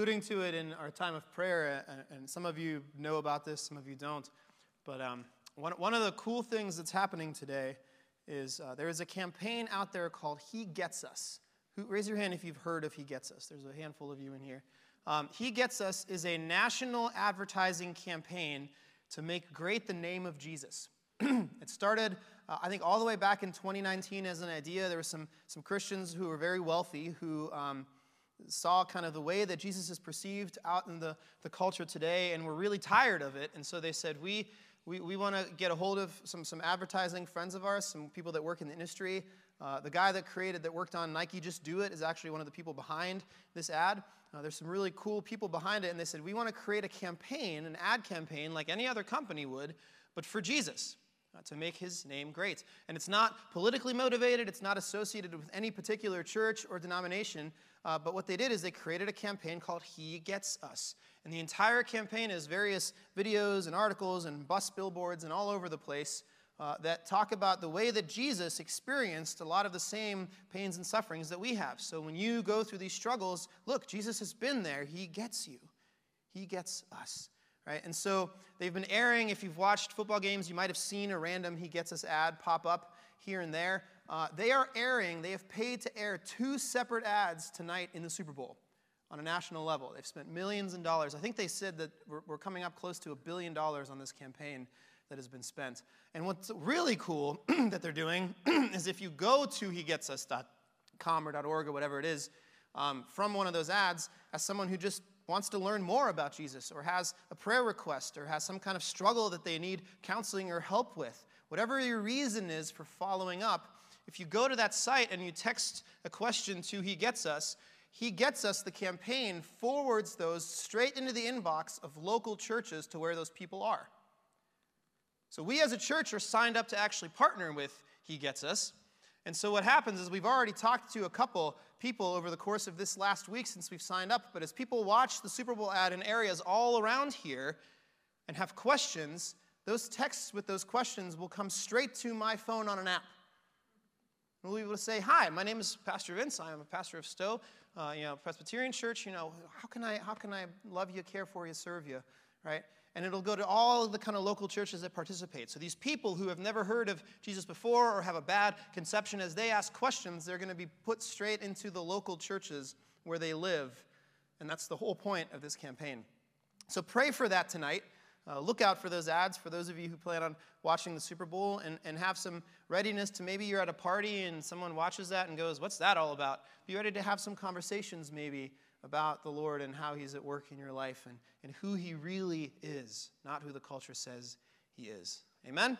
alluding to it in our time of prayer, and some of you know about this, some of you don't. But um, one, one of the cool things that's happening today is uh, there is a campaign out there called He Gets Us. Who, raise your hand if you've heard of He Gets Us. There's a handful of you in here. Um, he Gets Us is a national advertising campaign to make great the name of Jesus. it started, uh, I think, all the way back in 2019 as an idea. There were some, some Christians who were very wealthy who um, saw kind of the way that Jesus is perceived out in the, the culture today and were really tired of it. And so they said, We, we, we want to get a hold of some, some advertising friends of ours, some people that work in the industry. Uh, the guy that created, that worked on Nike Just Do It, is actually one of the people behind this ad. Uh, there's some really cool people behind it, and they said, We want to create a campaign, an ad campaign, like any other company would, but for Jesus. Uh, to make his name great. And it's not politically motivated, it's not associated with any particular church or denomination. Uh, but what they did is they created a campaign called He Gets Us. And the entire campaign is various videos and articles and bus billboards and all over the place uh, that talk about the way that Jesus experienced a lot of the same pains and sufferings that we have. So when you go through these struggles, look, Jesus has been there. He gets you, He gets us right? And so they've been airing. If you've watched football games, you might have seen a random He Gets Us ad pop up here and there. Uh, they are airing, they have paid to air two separate ads tonight in the Super Bowl on a national level. They've spent millions of dollars. I think they said that we're, we're coming up close to a billion dollars on this campaign that has been spent. And what's really cool that they're doing is if you go to hegetsus.com or .org or whatever it is, um, from one of those ads, as someone who just wants to learn more about Jesus or has a prayer request or has some kind of struggle that they need counseling or help with, whatever your reason is for following up, if you go to that site and you text a question to He Gets Us, He Gets Us, the campaign, forwards those straight into the inbox of local churches to where those people are. So we as a church are signed up to actually partner with He Gets Us. And so what happens is we've already talked to a couple people over the course of this last week since we've signed up, but as people watch the Super Bowl ad in areas all around here and have questions, those texts with those questions will come straight to my phone on an app. We'll be able to say, "Hi, my name is Pastor Vince. I am a pastor of Stowe, uh, you know, Presbyterian Church. You know, how can I how can I love you, care for you, serve you, right?" And it'll go to all the kind of local churches that participate. So these people who have never heard of Jesus before or have a bad conception, as they ask questions, they're going to be put straight into the local churches where they live. And that's the whole point of this campaign. So pray for that tonight. Uh, look out for those ads for those of you who plan on watching the Super Bowl and, and have some readiness to maybe you're at a party and someone watches that and goes, What's that all about? Be ready to have some conversations maybe about the Lord and how He's at work in your life and, and who He really is, not who the culture says He is. Amen? Amen?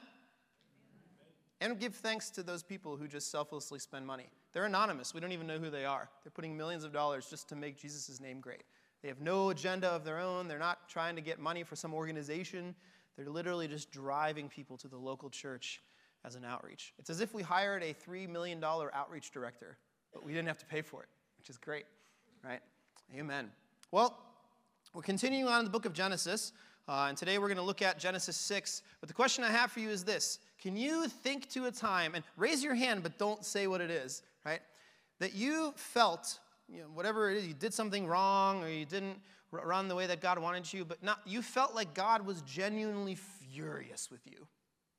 And give thanks to those people who just selflessly spend money. They're anonymous. We don't even know who they are. They're putting millions of dollars just to make Jesus' name great. They have no agenda of their own. They're not trying to get money for some organization. They're literally just driving people to the local church as an outreach. It's as if we hired a $3 million outreach director, but we didn't have to pay for it, which is great, right? Amen. Well, we're continuing on in the book of Genesis, uh, and today we're going to look at Genesis 6. But the question I have for you is this Can you think to a time, and raise your hand, but don't say what it is, right? That you felt, you know, whatever it is, you did something wrong or you didn't run the way that God wanted you, but not, you felt like God was genuinely furious with you.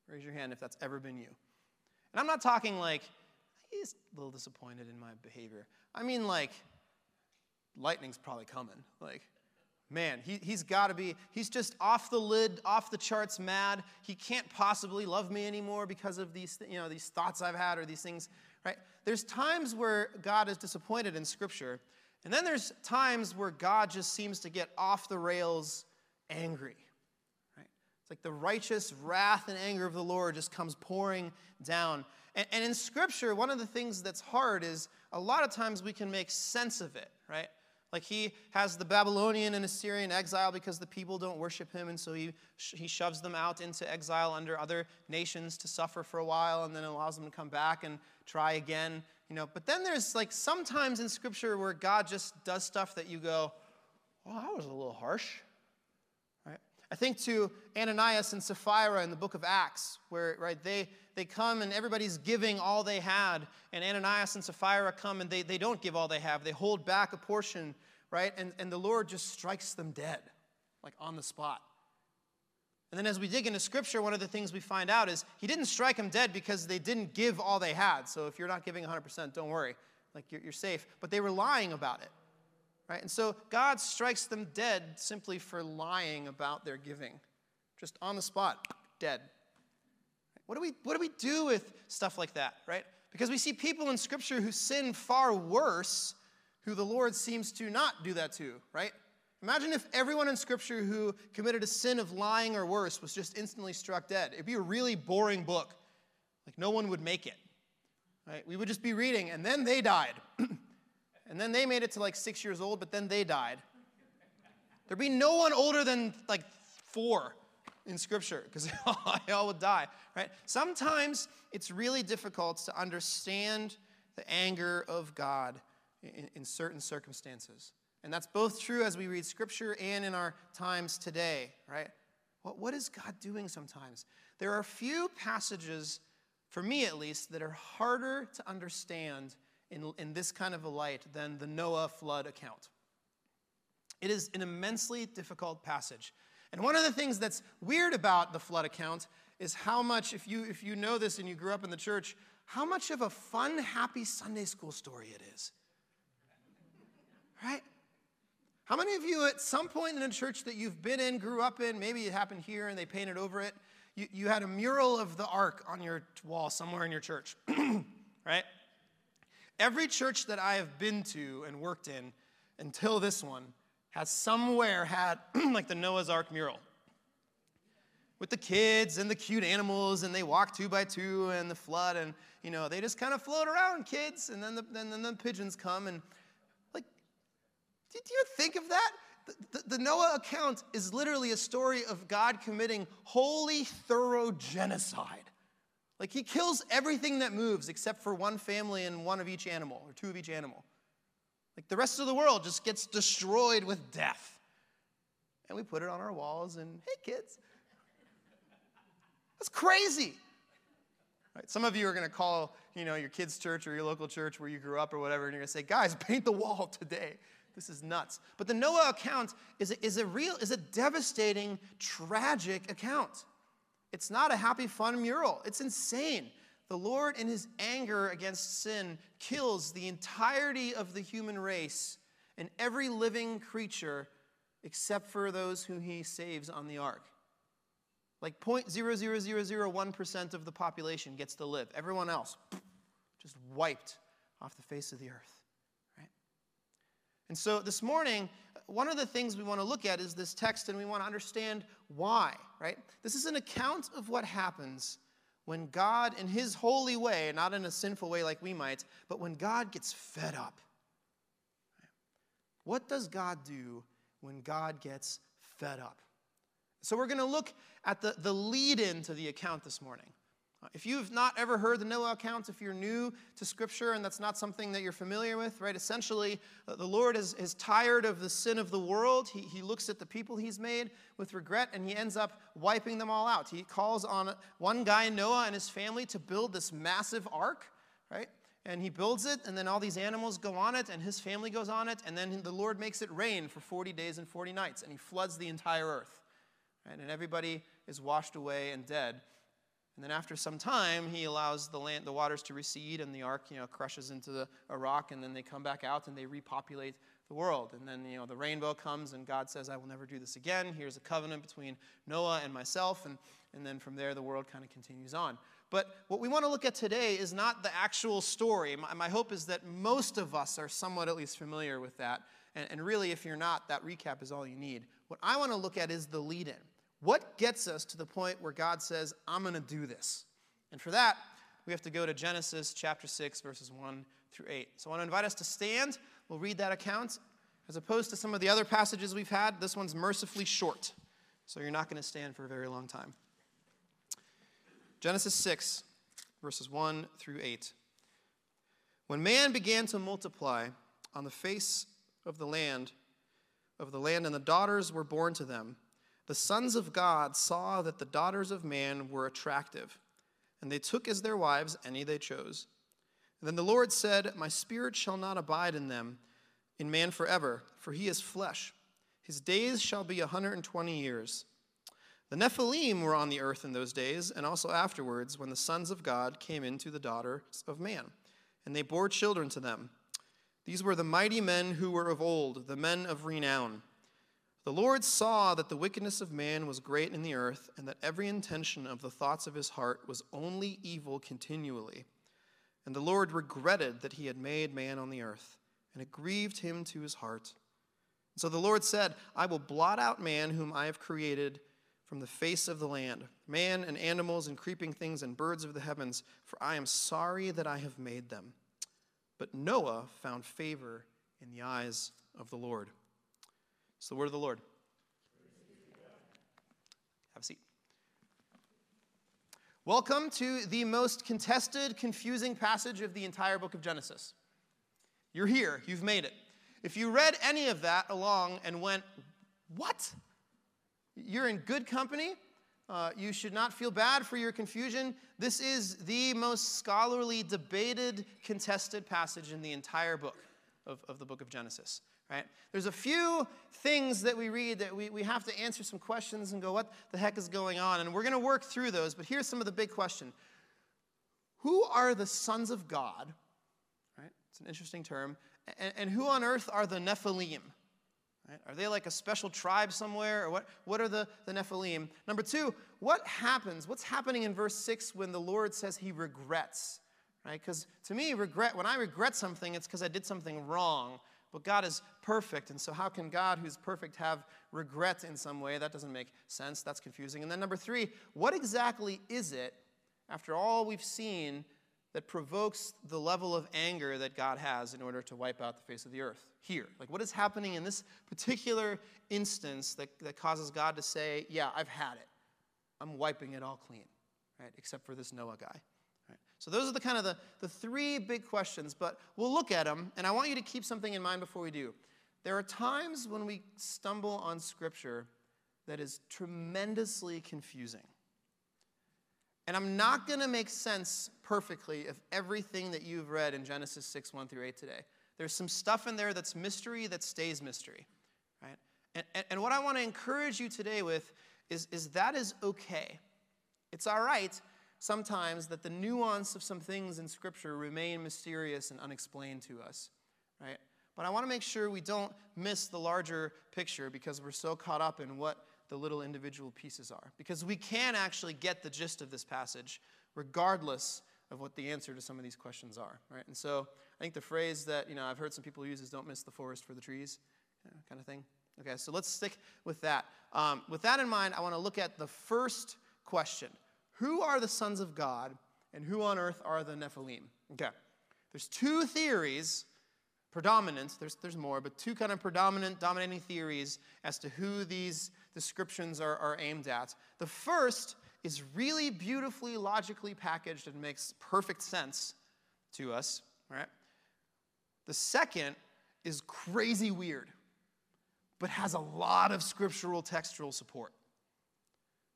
Raise your hand if that's ever been you. And I'm not talking like, he's a little disappointed in my behavior. I mean, like, lightning's probably coming. Like, man, he, he's got to be, he's just off the lid, off the charts mad. He can't possibly love me anymore because of these, you know, these thoughts I've had or these things, right? There's times where God is disappointed in Scripture, and then there's times where God just seems to get off the rails angry. Right? It's like the righteous wrath and anger of the Lord just comes pouring down. And, and in Scripture, one of the things that's hard is a lot of times we can make sense of it, right? Like he has the Babylonian and Assyrian exile because the people don't worship him, and so he, he shoves them out into exile under other nations to suffer for a while and then allows them to come back and try again. You know, but then there's like sometimes in scripture where God just does stuff that you go, well, that was a little harsh. I think to Ananias and Sapphira in the book of Acts, where right they they come and everybody's giving all they had, and Ananias and Sapphira come and they, they don't give all they have. They hold back a portion, right? And, and the Lord just strikes them dead, like on the spot. And then as we dig into scripture, one of the things we find out is he didn't strike them dead because they didn't give all they had. So if you're not giving 100%, don't worry. Like you're, you're safe. But they were lying about it. Right? And so God strikes them dead simply for lying about their giving. Just on the spot, dead. What do we, what do, we do with stuff like that, right? Because we see people in Scripture who sin far worse, who the Lord seems to not do that to, right? Imagine if everyone in Scripture who committed a sin of lying or worse was just instantly struck dead. It'd be a really boring book. Like, no one would make it. Right? We would just be reading, and then they died. and then they made it to like six years old, but then they died. There'd be no one older than like four in Scripture because they all would die, right? Sometimes it's really difficult to understand the anger of God in, in, certain circumstances. And that's both true as we read Scripture and in our times today, right? What, what is God doing sometimes? There are a few passages, for me at least, that are harder to understand in, in this kind of a light than the Noah flood account. It is an immensely difficult passage. And one of the things that's weird about the flood account is how much, if you, if you know this and you grew up in the church, how much of a fun, happy Sunday school story it is. Right? How many of you, at some point in a church that you've been in, grew up in, maybe it happened here and they painted over it, you, you had a mural of the ark on your wall somewhere in your church, right? Every church that I have been to and worked in until this one has somewhere had like the Noah's Ark mural with the kids and the cute animals, and they walk two by two and the flood, and you know they just kind of float around, kids, and then the, then, then the pigeons come and like, did you think of that? The, the, the Noah account is literally a story of God committing holy, thorough genocide. Like he kills everything that moves except for one family and one of each animal, or two of each animal. Like the rest of the world just gets destroyed with death. And we put it on our walls and, hey, kids. That's crazy. Right? Some of you are going to call, you know, your kids' church or your local church where you grew up or whatever, and you're going to say, guys, paint the wall today. This is nuts. But the Noah account is a, is a real, is a devastating, tragic account. It's not a happy, fun mural. It's insane. The Lord, in his anger against sin, kills the entirety of the human race and every living creature except for those who he saves on the ark. Like 0.00001% of the population gets to live. Everyone else, just wiped off the face of the earth. And so this morning, one of the things we want to look at is this text and we want to understand why, right? This is an account of what happens when God, in his holy way, not in a sinful way like we might, but when God gets fed up. What does God do when God gets fed up? So we're going to look at the, the lead in to the account this morning. If you've not ever heard the Noah account, if you're new to Scripture and that's not something that you're familiar with, right, essentially, uh, the Lord is, is tired of the sin of the world. He, he looks at the people he's made with regret and he ends up wiping them all out. He calls on one guy, Noah, and his family to build this massive ark, right? And he builds it, and then all these animals go on it, and his family goes on it, and then the Lord makes it rain for 40 days and 40 nights, and he floods the entire earth. Right? And everybody is washed away and dead. And then after some time, he allows the, land, the waters to recede, and the ark, you know, crushes into the, a rock, and then they come back out and they repopulate the world. And then, you know, the rainbow comes, and God says, I will never do this again. Here's a covenant between Noah and myself. And, and then from there, the world kind of continues on. But what we want to look at today is not the actual story. My, my hope is that most of us are somewhat at least familiar with that. And, and really, if you're not, that recap is all you need. What I want to look at is the lead in. What gets us to the point where God says, I'm going to do this? And for that, we have to go to Genesis chapter 6, verses 1 through 8. So I want to invite us to stand. We'll read that account. As opposed to some of the other passages we've had, this one's mercifully short. So you're not going to stand for a very long time. Genesis 6, verses 1 through 8. When man began to multiply on the face of the land, of the land, and the daughters were born to them, the sons of God saw that the daughters of man were attractive, and they took as their wives any they chose. And then the Lord said, My spirit shall not abide in them, in man forever, for he is flesh. His days shall be a 120 years. The Nephilim were on the earth in those days, and also afterwards, when the sons of God came into the daughters of man, and they bore children to them. These were the mighty men who were of old, the men of renown. The Lord saw that the wickedness of man was great in the earth, and that every intention of the thoughts of his heart was only evil continually. And the Lord regretted that he had made man on the earth, and it grieved him to his heart. So the Lord said, I will blot out man whom I have created from the face of the land, man and animals and creeping things and birds of the heavens, for I am sorry that I have made them. But Noah found favor in the eyes of the Lord. It's the word of the Lord. Have a seat. Welcome to the most contested, confusing passage of the entire book of Genesis. You're here, you've made it. If you read any of that along and went, What? You're in good company. Uh, you should not feel bad for your confusion. This is the most scholarly, debated, contested passage in the entire book of, of the book of Genesis right? There's a few things that we read that we, we have to answer some questions and go, what the heck is going on? And we're going to work through those, but here's some of the big question Who are the sons of God? Right? It's an interesting term. And, and who on earth are the Nephilim? Right? Are they like a special tribe somewhere? Or what, what are the, the Nephilim? Number two, what happens? What's happening in verse 6 when the Lord says he regrets? Right? Because to me, regret, when I regret something, it's because I did something wrong. But God is perfect, and so how can God, who's perfect, have regret in some way? That doesn't make sense. That's confusing. And then, number three, what exactly is it, after all we've seen, that provokes the level of anger that God has in order to wipe out the face of the earth here? Like, what is happening in this particular instance that, that causes God to say, Yeah, I've had it. I'm wiping it all clean, right? Except for this Noah guy. So those are the kind of the, the three big questions, but we'll look at them, and I want you to keep something in mind before we do. There are times when we stumble on scripture that is tremendously confusing. And I'm not going to make sense perfectly of everything that you've read in Genesis 6, 1 through 8 today. There's some stuff in there that's mystery that stays mystery, right? And, and, and what I want to encourage you today with is, is that is okay. It's all right sometimes that the nuance of some things in Scripture remain mysterious and unexplained to us, right? But I want to make sure we don't miss the larger picture because we're so caught up in what the little individual pieces are. Because we can actually get the gist of this passage regardless of what the answer to some of these questions are, right? And so I think the phrase that, you know, I've heard some people use is don't miss the forest for the trees, you know, kind of thing. Okay, so let's stick with that. Um, with that in mind, I want to look at the first question who are the sons of God and who on earth are the Nephilim? Okay. There's two theories, predominant, there's, there's more, but two kind of predominant, dominating theories as to who these descriptions are, are aimed at. The first is really beautifully, logically packaged and makes perfect sense to us, right? The second is crazy weird, but has a lot of scriptural textual support.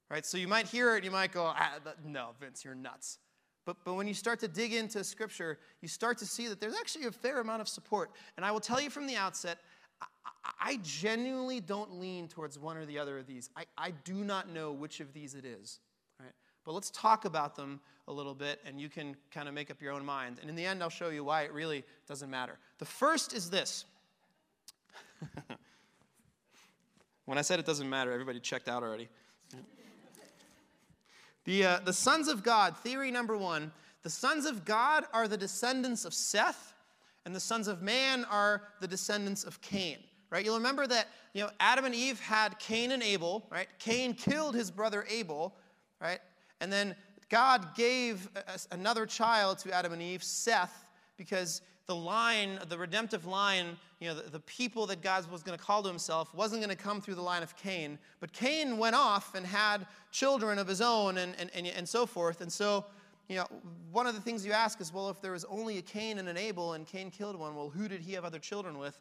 Right? So you might hear it, you might go, ah, no, Vince, you're nuts. But, but when you start to dig into Scripture, you start to see that there's actually a fair amount of support. And I will tell you from the outset, I, I genuinely don't lean towards one or the other of these. I, I do not know which of these it is. Right? But let's talk about them a little bit, and you can kind of make up your own mind. And in the end, I'll show you why it really doesn't matter. The first is this. when I said it doesn't matter, everybody checked out already. The, uh, the sons of God, theory number one the sons of God are the descendants of Seth, and the sons of man are the descendants of Cain. Right? You'll remember that you know Adam and Eve had Cain and Abel, right? Cain killed his brother Abel, right? And then God gave a, another child to Adam and Eve, Seth, because the line, the redemptive line, you know, the, the people that God was going to call to himself wasn't going to come through the line of Cain. But Cain went off and had children of his own and, and, and, and so forth. And so, you know, one of the things you ask is, well, if there was only a Cain and an Abel and Cain killed one, well, who did he have other children with?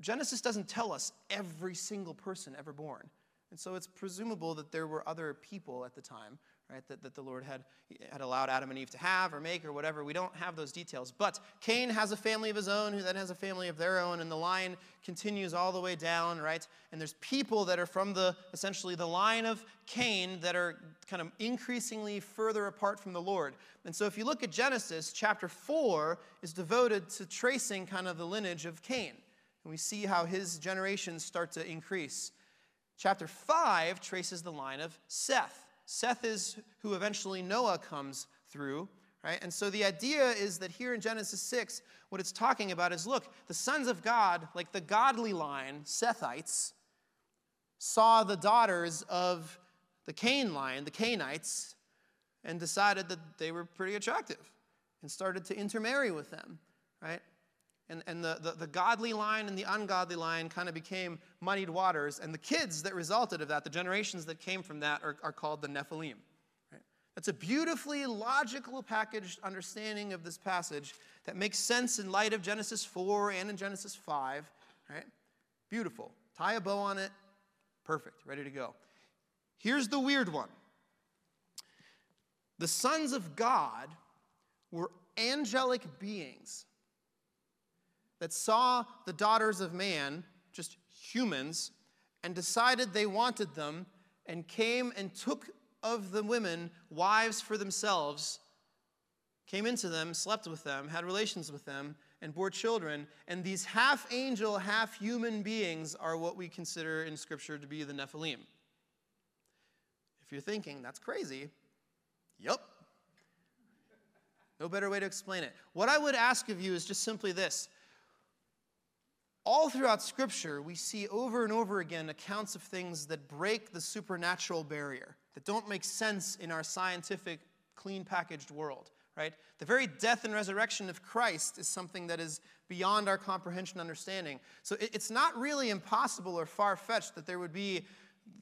Genesis doesn't tell us every single person ever born. And so it's presumable that there were other people at the time right, that, that the Lord had, had allowed Adam and Eve to have or make or whatever. We don't have those details. But Cain has a family of his own, who then has a family of their own, and the line continues all the way down, right? And there's people that are from the essentially the line of Cain that are kind of increasingly further apart from the Lord. And so if you look at Genesis, chapter 4 is devoted to tracing kind of the lineage of Cain. And we see how his generations start to increase. Chapter 5 traces the line of Seth. Seth is who eventually Noah comes through, right? And so the idea is that here in Genesis 6, what it's talking about is look, the sons of God, like the godly line, Sethites, saw the daughters of the Cain line, the Cainites, and decided that they were pretty attractive and started to intermarry with them, right? And, and the, the, the, godly line and the ungodly line kind of became muddied waters. And the kids that resulted of that, the generations that came from that, are, are called the Nephilim. Right? That's a beautifully logical packaged understanding of this passage that makes sense in light of Genesis 4 and in Genesis 5. Right? Beautiful. Tie a bow on it. Perfect. Ready to go. Here's the weird one the sons of God were angelic beings that saw the daughters of man, just humans, and decided they wanted them and came and took of the women wives for themselves, came into them, slept with them, had relations with them, and bore children. And these half angel, half human beings are what we consider in Scripture to be the Nephilim. If you're thinking, that's crazy, yep. No better way to explain it. What I would ask of you is just simply this all throughout Scripture, we see over and over again accounts of things that break the supernatural barrier, that don't make sense in our scientific, clean packaged world, right? The very death and resurrection of Christ is something that is beyond our comprehension understanding. So it's not really impossible or far fetched that there would be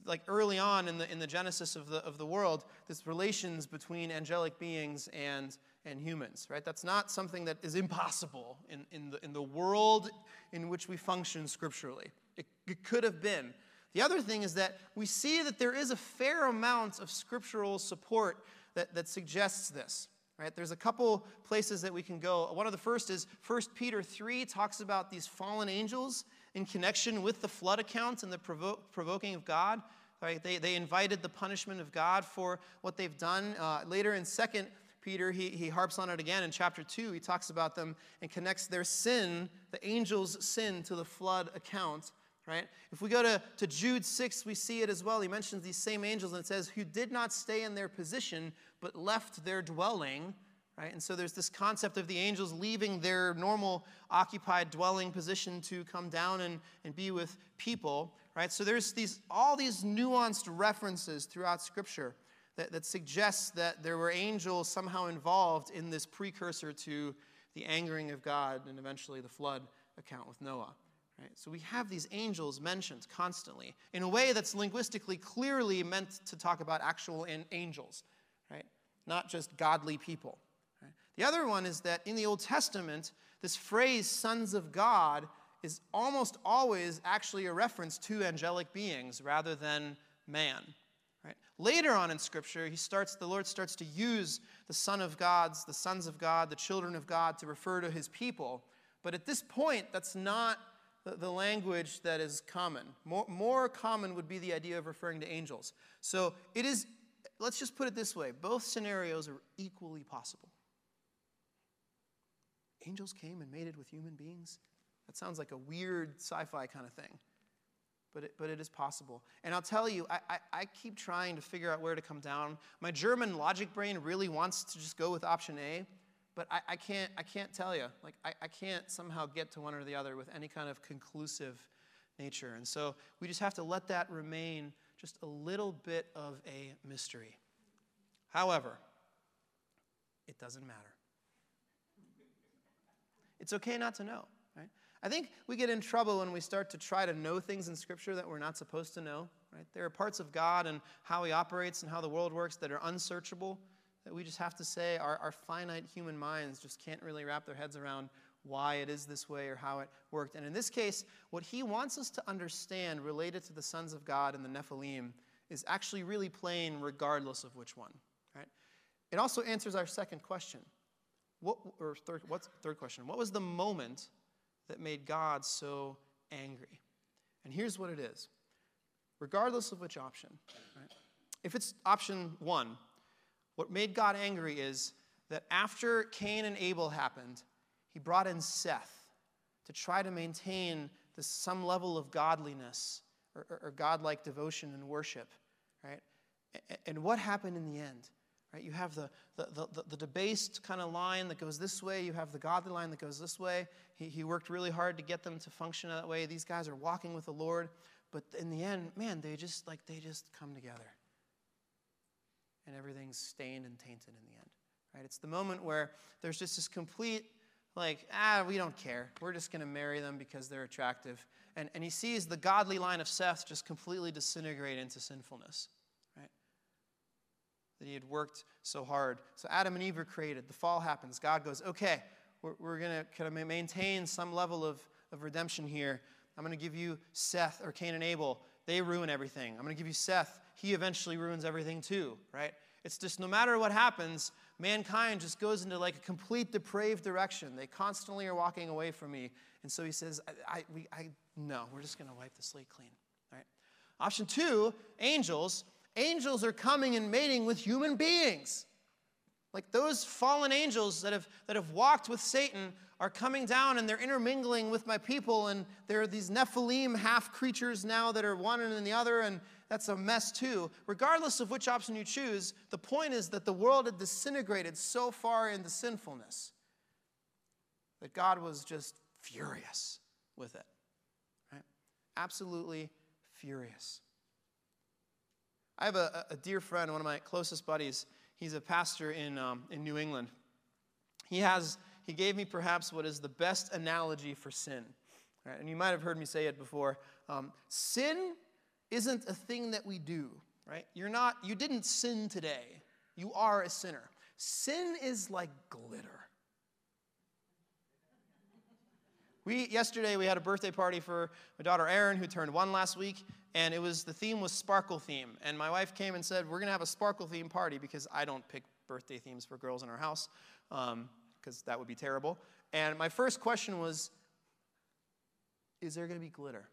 like early on in the, in the genesis of the, of the world, this relations between angelic beings and, and humans, right? That's not something that is impossible in, in, the, in the world in which we function scripturally. It, it could have been. The other thing is that we see that there is a fair amount of scriptural support that, that suggests this. Right? There's a couple places that we can go. One of the first is 1 Peter 3 talks about these fallen angels in connection with the flood accounts and the provo- provoking of God. Right? They, they invited the punishment of God for what they've done. Uh, later in 2 Peter, he, he harps on it again in chapter 2. He talks about them and connects their sin, the angels' sin, to the flood account. Right? If we go to, to Jude 6, we see it as well. He mentions these same angels and it says, who did not stay in their position, but left their dwelling right? And so there's this concept of the angels leaving their normal occupied dwelling position to come down and, and be with people, right? So there's these all these nuanced references throughout Scripture that, that suggests that there were angels somehow involved in this precursor to the angering of God and eventually the flood account with Noah. Right? So we have these angels mentioned constantly in a way that's linguistically clearly meant to talk about actual angels, right? Not just godly people. The other one is that in the Old Testament, this phrase, sons of God, is almost always actually a reference to angelic beings rather than man. Later on in Scripture, he starts, the Lord starts to use the Son of God's, the sons of God, the children of God to refer to his people. But at this point, that's not the, the language that is common. More, more common would be the idea of referring to angels. So it is, let's just put it this way both scenarios are equally possible angels came and mated with human beings? That sounds like a weird sci fi kind of thing. But it, but it is possible. And I'll tell you, I, I, I, keep trying to figure out where to come down. My German logic brain really wants to just go with option A, but I, I, can't, I can't tell you. Like, I, I can't somehow get to one or the other with any kind of conclusive nature. And so we just have to let that remain just a little bit of a mystery. However, it doesn't matter. It's okay not to know? I think we get in trouble when we start to try to know things in Scripture that we're not supposed to know, right? There are parts of God and how He operates and how the world works that are unsearchable, that we just have to say our, our finite human minds just can't really wrap their heads around why it is this way or how it worked. And in this case, what he wants us to understand related to the sons of God and the Nephilim is actually really plain regardless of which one. Right? It also answers our second question. What, or third, what's third question? What was the moment that made God so angry? And here's what it is. Regardless of which option, right? if it's option one, what made God angry is that after Cain and Abel happened, he brought in Seth to try to maintain this, some level of godliness or, or, or godlike devotion and worship, right? And what happened in the end? Right? You have the, the, the, the debased kind of line that goes this way. You have the godly line that goes this way. He, he worked really hard to get them to function that way. These guys are walking with the Lord. But in the end, man, they just like they just come together. And everything's stained and tainted in the end. Right? It's the moment where there's just this complete like, ah, we don't care. We're just going to marry them because they're attractive. And, and he sees the godly line of Seth just completely disintegrate into sinfulness? That he had worked so hard. So Adam and Eve are created. The fall happens. God goes, okay, we're, we're going to kind of maintain some level of, of redemption here. I'm going to give you Seth or Cain and Abel. They ruin everything. I'm going to give you Seth. He eventually ruins everything too, right? It's just no matter what happens, mankind just goes into like a complete depraved direction. They constantly are walking away from me. And so he says, I, I, we, I no, we're just going to wipe the slate clean. Right? Option two, angels. Angels are coming and mating with human beings. Like those fallen angels that have, that have walked with Satan are coming down and they're intermingling with my people, and there are these Nephilim half creatures now that are one and the other, and that's a mess too. Regardless of which option you choose, the point is that the world had disintegrated so far into sinfulness that God was just furious with it. Right? Absolutely furious. I have a, a, dear friend, one of my closest buddies. He's a pastor in, um, in New England. He has he gave me perhaps what is the best analogy for sin. Right? And you might have heard me say it before. Um, sin isn't a thing that we do, right? You're not, you didn't sin today. You are a sinner. Sin is like glitter. We yesterday we had a birthday party for my daughter Erin, who turned one last week, and it was the theme was sparkle theme. And my wife came and said, "We're gonna have a sparkle theme party because I don't pick birthday themes for girls in our house, because um, that would be terrible." And my first question was, "Is there gonna be glitter?"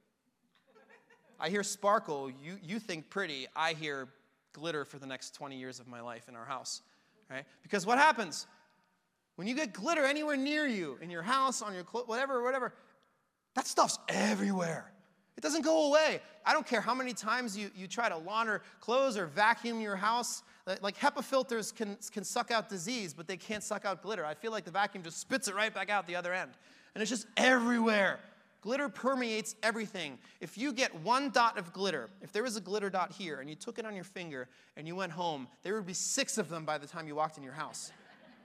I hear sparkle, you, you think pretty. I hear glitter for the next 20 years of my life in our house, right? Because what happens? When you get glitter anywhere near you, in your house, on your clothes, whatever, whatever, that stuff's everywhere. It doesn't go away. I don't care how many times you, you try to launder clothes or vacuum your house. Like HEPA filters can, can suck out disease, but they can't suck out glitter. I feel like the vacuum just spits it right back out the other end. And it's just everywhere. Glitter permeates everything. If you get one dot of glitter, if there was a glitter dot here and you took it on your finger and you went home, there would be six of them by the time you walked in your house.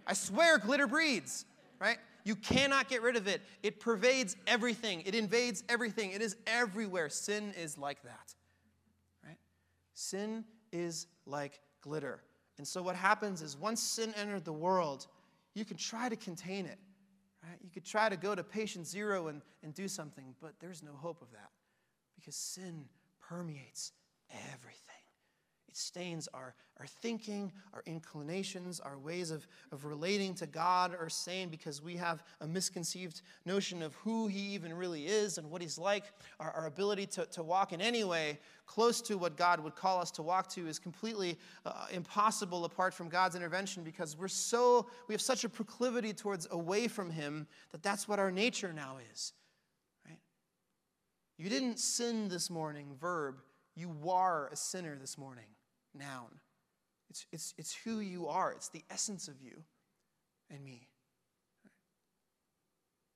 I swear, glitter breeds, right? You cannot get rid of it. It pervades everything, it invades everything. It is everywhere. Sin is like that, right? Sin is like glitter. And so what happens is once sin entered the world, you can try to contain it. Right? You could try to go to patient zero and, and do something, but there's no hope of that because sin permeates everything. It stains our, our thinking, our inclinations, our ways of, of relating to God are stained because we have a misconceived notion of who He even really is and what He's like. Our, our ability to, to walk in any way close to what God would call us to walk to is completely uh, impossible apart from God's intervention because we're so, we have such a proclivity towards away from Him that that's what our nature now is. Right? You didn't sin this morning, verb. You are a sinner this morning noun. It's, it's, it's who you are, it's the essence of you and me.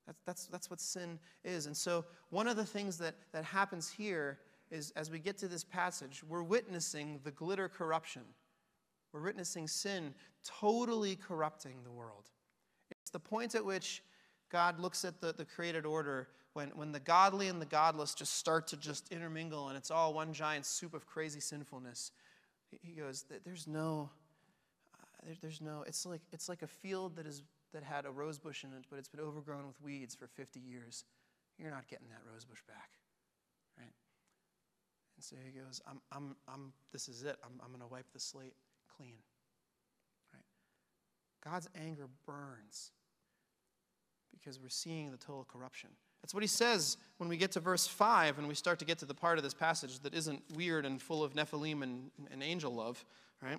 That's, that's, that's what sin is. And so, one of the things that, that happens here is as we get to this passage, we're witnessing the glitter corruption. We're witnessing sin totally corrupting the world. It's the point at which God looks at the, the created order when, when the godly and the godless just start to just intermingle and it's all one giant soup of crazy sinfulness he goes, There's no, uh, there's no, it's like, it's like a field that is that had a rose bush in it, but it's been overgrown with weeds for 50 years. You're not getting that rose bush back. Right? And so he goes, I'm, I'm, I'm, this is it. I'm, I'm going to wipe the slate clean. Right? God's anger burns because we're seeing the total corruption. That's what he says when we get to verse 5 and we start to get to the part of this passage that isn't weird and full of Nephilim and, and angel love, right?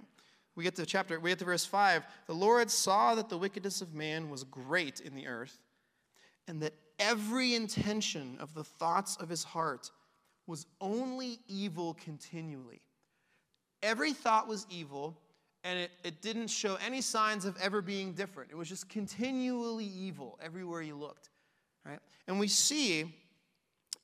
We get to chapter, we get to verse 5. The Lord saw that the wickedness of man was great in the earth, and that every intention of the thoughts of his heart was only evil continually. Every thought was evil, and it, it didn't show any signs of ever being different. It was just continually evil everywhere you looked. Right? And we see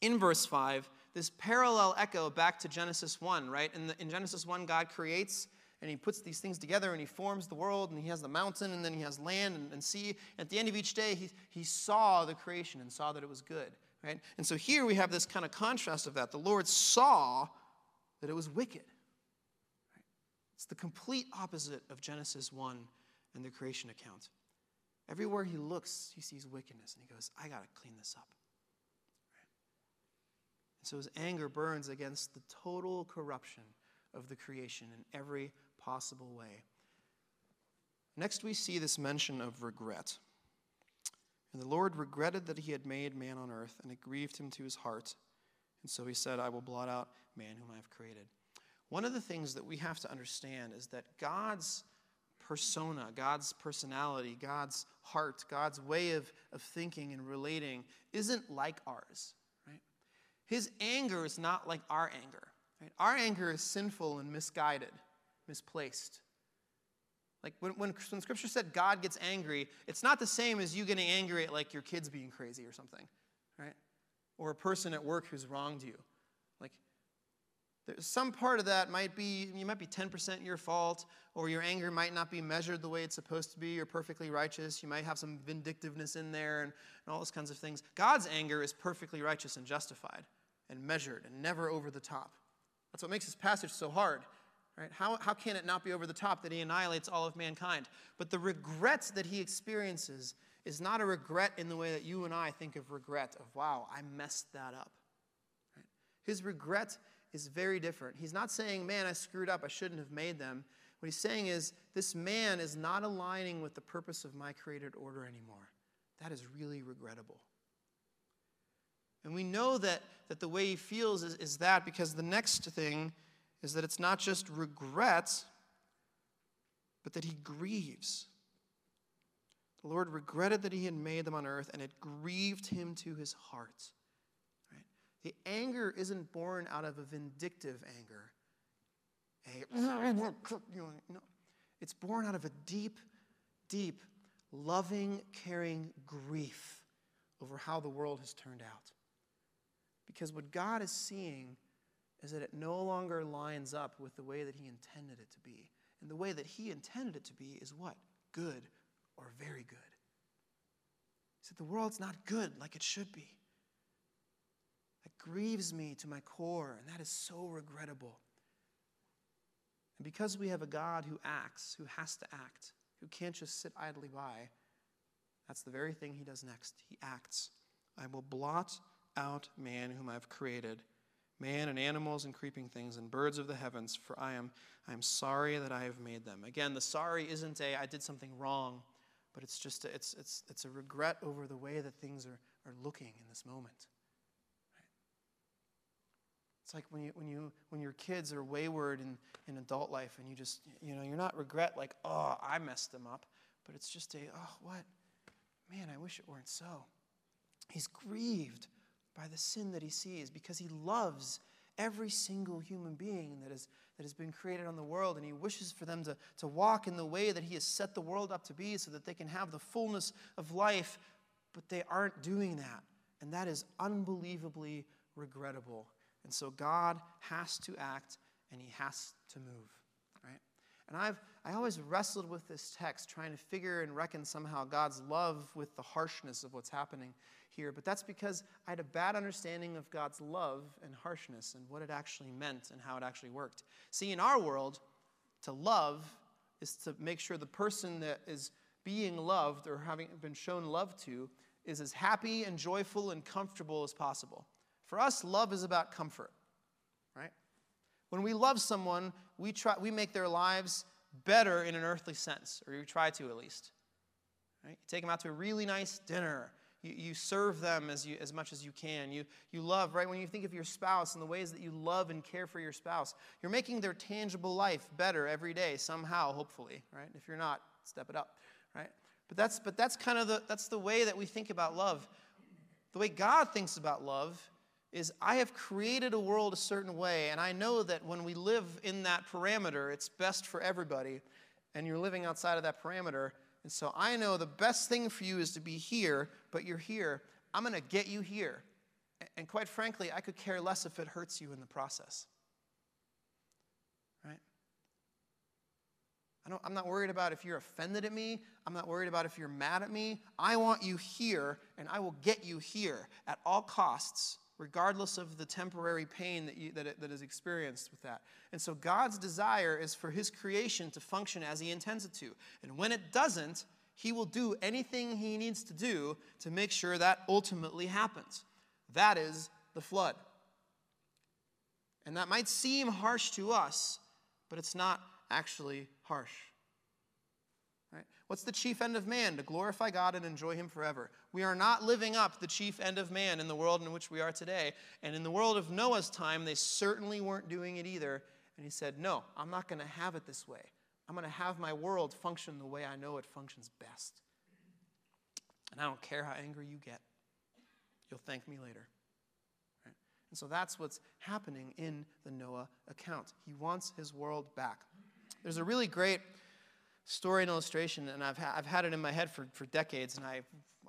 in verse 5 this parallel echo back to Genesis 1, right? In, the, in Genesis 1, God creates and he puts these things together and he forms the world and he has the mountain and then he has land and, and sea. At the end of each day, he, he saw the creation and saw that it was good, right? And so here we have this kind of contrast of that. The Lord saw that it was wicked. Right? It's the complete opposite of Genesis 1 and the creation account. Everywhere he looks, he sees wickedness and he goes, I got to clean this up. Right? And so his anger burns against the total corruption of the creation in every possible way. Next, we see this mention of regret. And the Lord regretted that he had made man on earth, and it grieved him to his heart. And so he said, I will blot out man whom I have created. One of the things that we have to understand is that God's persona, God's personality, God's heart, God's way of, of thinking and relating isn't like ours. Right? His anger is not like our anger. Right? Our anger is sinful and misguided, misplaced. Like when, when, when Scripture said God gets angry, it's not the same as you getting angry at like your kids being crazy or something, right? Or a person at work who's wronged you. Some part of that might be you might be 10% your fault, or your anger might not be measured the way it's supposed to be. You're perfectly righteous. You might have some vindictiveness in there and, and all those kinds of things. God's anger is perfectly righteous and justified and measured and never over the top. That's what makes this passage so hard. Right? How, how can it not be over the top that he annihilates all of mankind? But the regret that he experiences is not a regret in the way that you and I think of regret, of, wow, I messed that up. Right? His regret is very different. He's not saying, man, I screwed up, I shouldn't have made them. What he's saying is, this man is not aligning with the purpose of my created order anymore. That is really regrettable. And we know that, that the way he feels is, is that because the next thing is that it's not just regret, but that he grieves. The Lord regretted that he had made them on earth, and it grieved him to his heart. The anger isn't born out of a vindictive anger. No, it's born out of a deep, deep, loving, caring grief over how the world has turned out. Because what God is seeing is that it no longer lines up with the way that He intended it to be. And the way that He intended it to be is what? Good or very good. He said, The world's not good like it should be. Grieves me to my core, and that is so regrettable. And because we have a God who acts, who has to act, who can't just sit idly by, that's the very thing he does next. He acts. I will blot out man whom I have created, man and animals and creeping things and birds of the heavens, for I am, I am sorry that I have made them. Again, the sorry isn't a I did something wrong, but it's just a, it's, it's, it's a regret over the way that things are, are looking in this moment. It's like when, you, when, you, when your kids are wayward in, in adult life and you just, you know, you're not regret like, oh, I messed them up, but it's just a, oh, what? Man, I wish it weren't so. He's grieved by the sin that he sees because he loves every single human being that, is, that has been created on the world, and he wishes for them to, to walk in the way that he has set the world up to be so that they can have the fullness of life, but they aren't doing that. And that is unbelievably regrettable. And so God has to act and he has to move, right? And I've I always wrestled with this text, trying to figure and reckon somehow God's love with the harshness of what's happening here, but that's because I had a bad understanding of God's love and harshness and what it actually meant and how it actually worked. See, in our world, to love is to make sure the person that is being loved or having been shown love to is as happy and joyful and comfortable as possible. For us, love is about comfort, right? When we love someone, we, try, we make their lives better in an earthly sense, or you try to at least. Right? You take them out to a really nice dinner. You, you serve them as, you, as much as you can. You, you love, right? When you think of your spouse and the ways that you love and care for your spouse, you're making their tangible life better every day, somehow, hopefully, right? If you're not, step it up, right? But that's, but that's kind of the, that's the way that we think about love. The way God thinks about love is I have created a world a certain way, and I know that when we live in that parameter, it's best for everybody, and you're living outside of that parameter. And so I know the best thing for you is to be here, but you're here. I'm going to get you here. And quite frankly, I could care less if it hurts you in the process. Right? I am not worried about if you're offended at me. I'm not worried about if you're mad at me. I want you here, and I will get you here at all costs regardless of the temporary pain that, you, that, it, that is experienced with that. And so God's desire is for his creation to function as he intends it to. And when it doesn't, he will do anything he needs to do to make sure that ultimately happens. That is the flood. And that might seem harsh to us, but it's not actually harsh. What's the chief end of man? To glorify God and enjoy Him forever. We are not living up the chief end of man in the world in which we are today. And in the world of Noah's time, they certainly weren't doing it either. And he said, No, I'm not going to have it this way. I'm going to have my world function the way I know it functions best. And I don't care how angry you get, you'll thank me later. And so that's what's happening in the Noah account. He wants his world back. There's a really great story and illustration, and I've, ha- I've had it in my head for, for decades, and I,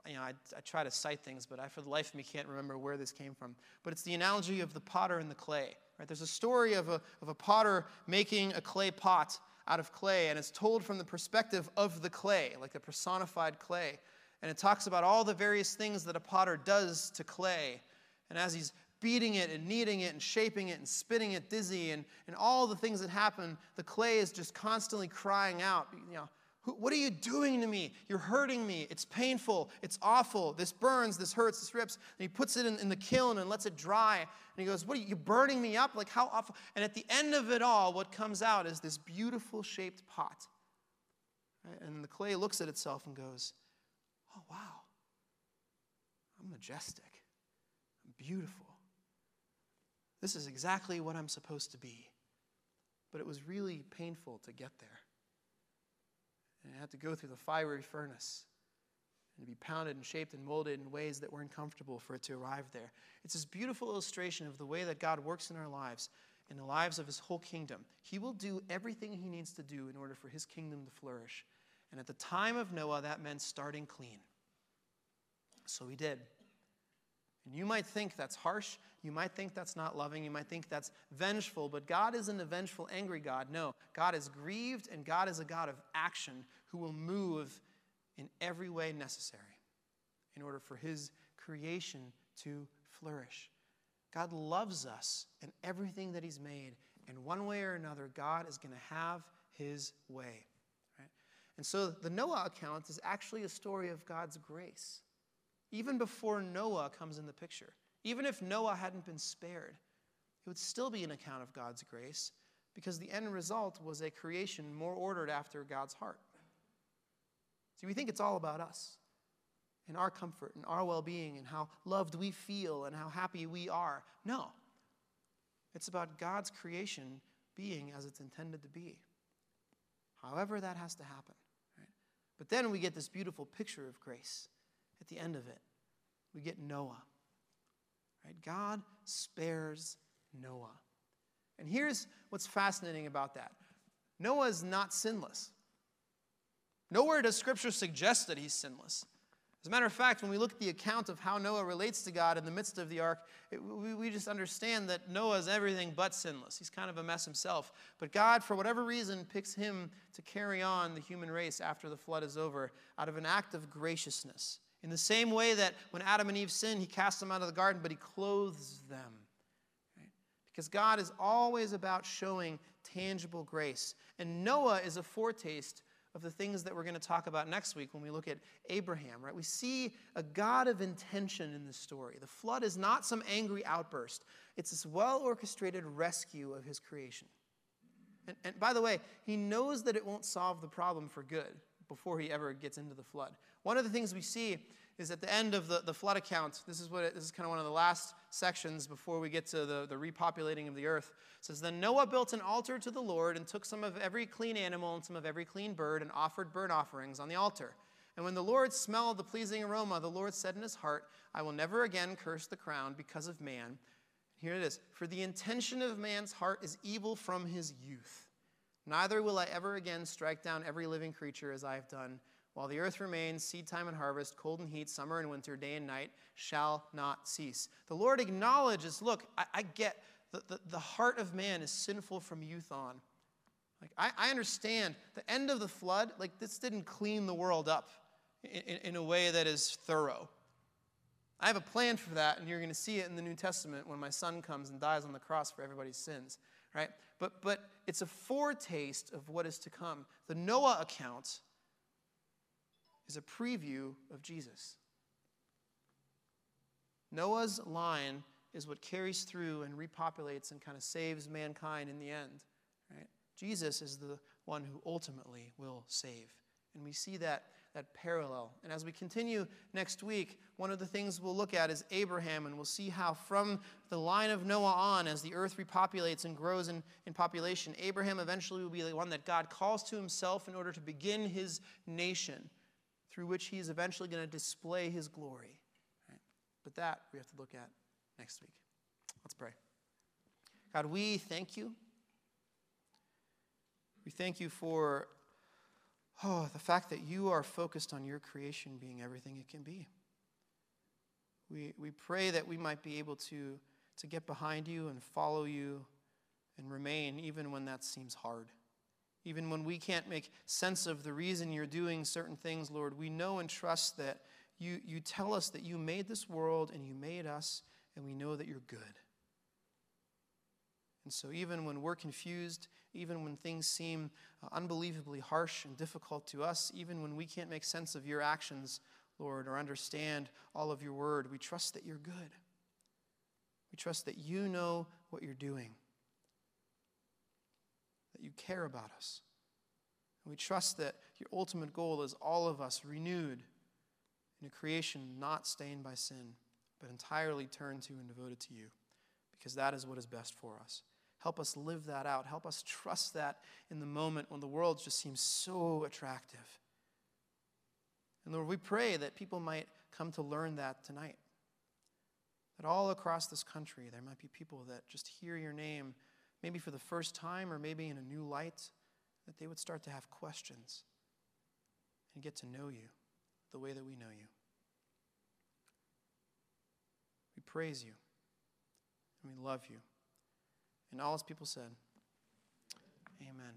you know, I, I try to cite things, but I, for the life of me, can't remember where this came from. But it's the analogy of the potter and the clay. Right? There's a story of a, of a potter making a clay pot out of clay, and it's told from the perspective of the clay, like the personified clay. And it talks about all the various things that a potter does to clay. And as he's beating it and kneading it and shaping it and spinning it dizzy and, and all the things that happen, the clay is just constantly crying out, you know, what are you doing to me? You're hurting me. It's painful. It's awful. This burns. This hurts. This rips. And he puts it in, in the kiln and lets it dry. And he goes, What are you, burning me up? Like, how awful. And at the end of it all, what comes out is this beautiful shaped pot. Right? And the clay looks at itself and goes, Oh, wow. I'm majestic. I'm beautiful. This is exactly what I'm supposed to be. But it was really painful to get there. And I had to go through the fiery furnace and be pounded and shaped and molded in ways that were uncomfortable for it to arrive there. It's this beautiful illustration of the way that God works in our lives, in the lives of his whole kingdom. He will do everything he needs to do in order for his kingdom to flourish. And at the time of Noah, that meant starting clean. So he did. And you might think that's harsh. You might think that's not loving. You might think that's vengeful. But God isn't a vengeful, angry God. No, God is grieved, and God is a God of action who will move in every way necessary in order for his creation to flourish. God loves us and everything that he's made. And one way or another, God is going to have his way. And so the Noah account is actually a story of God's grace even before Noah comes in the picture. Even if Noah hadn't been spared, it would still be an account of God's grace because the end result was a creation more ordered after God's heart. See, we think it's all about us and our comfort and our well being and how loved we feel and how happy we are. No, it's about God's creation being as it's intended to be. However, that has to happen. Right? But then we get this beautiful picture of grace at the end of it, we get Noah. Right? God spares Noah. And here's what's fascinating about that Noah is not sinless. Nowhere does Scripture suggest that he's sinless. As a matter of fact, when we look at the account of how Noah relates to God in the midst of the ark, it, we, we just understand that Noah is everything but sinless. He's kind of a mess himself. But God, for whatever reason, picks him to carry on the human race after the flood is over out of an act of graciousness. In the same way that when Adam and Eve sinned, he cast them out of the garden, but he clothes them. Right? Because God is always about showing tangible grace. And Noah is a foretaste of the things that we're going to talk about next week when we look at Abraham, right? We see a God of intention in this story. The flood is not some angry outburst, it's this well orchestrated rescue of his creation. And, and by the way, he knows that it won't solve the problem for good before he ever gets into the flood. One of the things we see is at the end of the, the flood account, this is what it, this is kind of one of the last sections before we get to the, the repopulating of the earth. It says, Then Noah built an altar to the Lord and took some of every clean animal and some of every clean bird and offered burnt offerings on the altar. And when the Lord smelled the pleasing aroma, the Lord said in his heart, I will never again curse the ground because of man. Here it is For the intention of man's heart is evil from his youth. Neither will I ever again strike down every living creature as I have done while the earth remains, seed time and harvest, cold and heat, summer and winter, day and night shall not cease. The Lord acknowledges look, I, I get the, the, the, heart of man is sinful from youth on. Like, I, I understand the end of the flood, like, this didn't clean the world up in, in, in a way that is thorough. I have a plan for that, and you're going to see it in the New Testament when my son comes and dies on the cross for everybody's sins, right? But, but it's a foretaste of what is to come. The Noah account is a preview of Jesus. Noah's line is what carries through and repopulates and kind of saves mankind in the end. Right? Jesus is the one who ultimately will save. And we see that, that parallel. And as we continue next week, one of the things we'll look at is Abraham, and we'll see how from the line of Noah on, as the earth repopulates and grows in, in population, Abraham eventually will be the one that God calls to himself in order to begin his nation through which he is eventually going to display his glory. Right? But that we have to look at next week. Let's pray. God, we thank you. We thank you for oh, the fact that you are focused on your creation being everything it can be. We, we pray that we might be able to, to get behind you and follow you and remain even when that seems hard. Even when we can't make sense of the reason you're doing certain things, Lord, we know and trust that you, you tell us that you made this world and you made us, and we know that you're good. And so, even when we're confused, even when things seem uh, unbelievably harsh and difficult to us, even when we can't make sense of your actions, Lord, or understand all of your word, we trust that you're good. We trust that you know what you're doing that you care about us. And we trust that your ultimate goal is all of us renewed in a creation not stained by sin, but entirely turned to and devoted to you, because that is what is best for us. Help us live that out. Help us trust that in the moment when the world just seems so attractive. And Lord, we pray that people might come to learn that tonight. That all across this country, there might be people that just hear your name maybe for the first time or maybe in a new light, that they would start to have questions and get to know you the way that we know you. We praise you and we love you. And all his people said, Amen.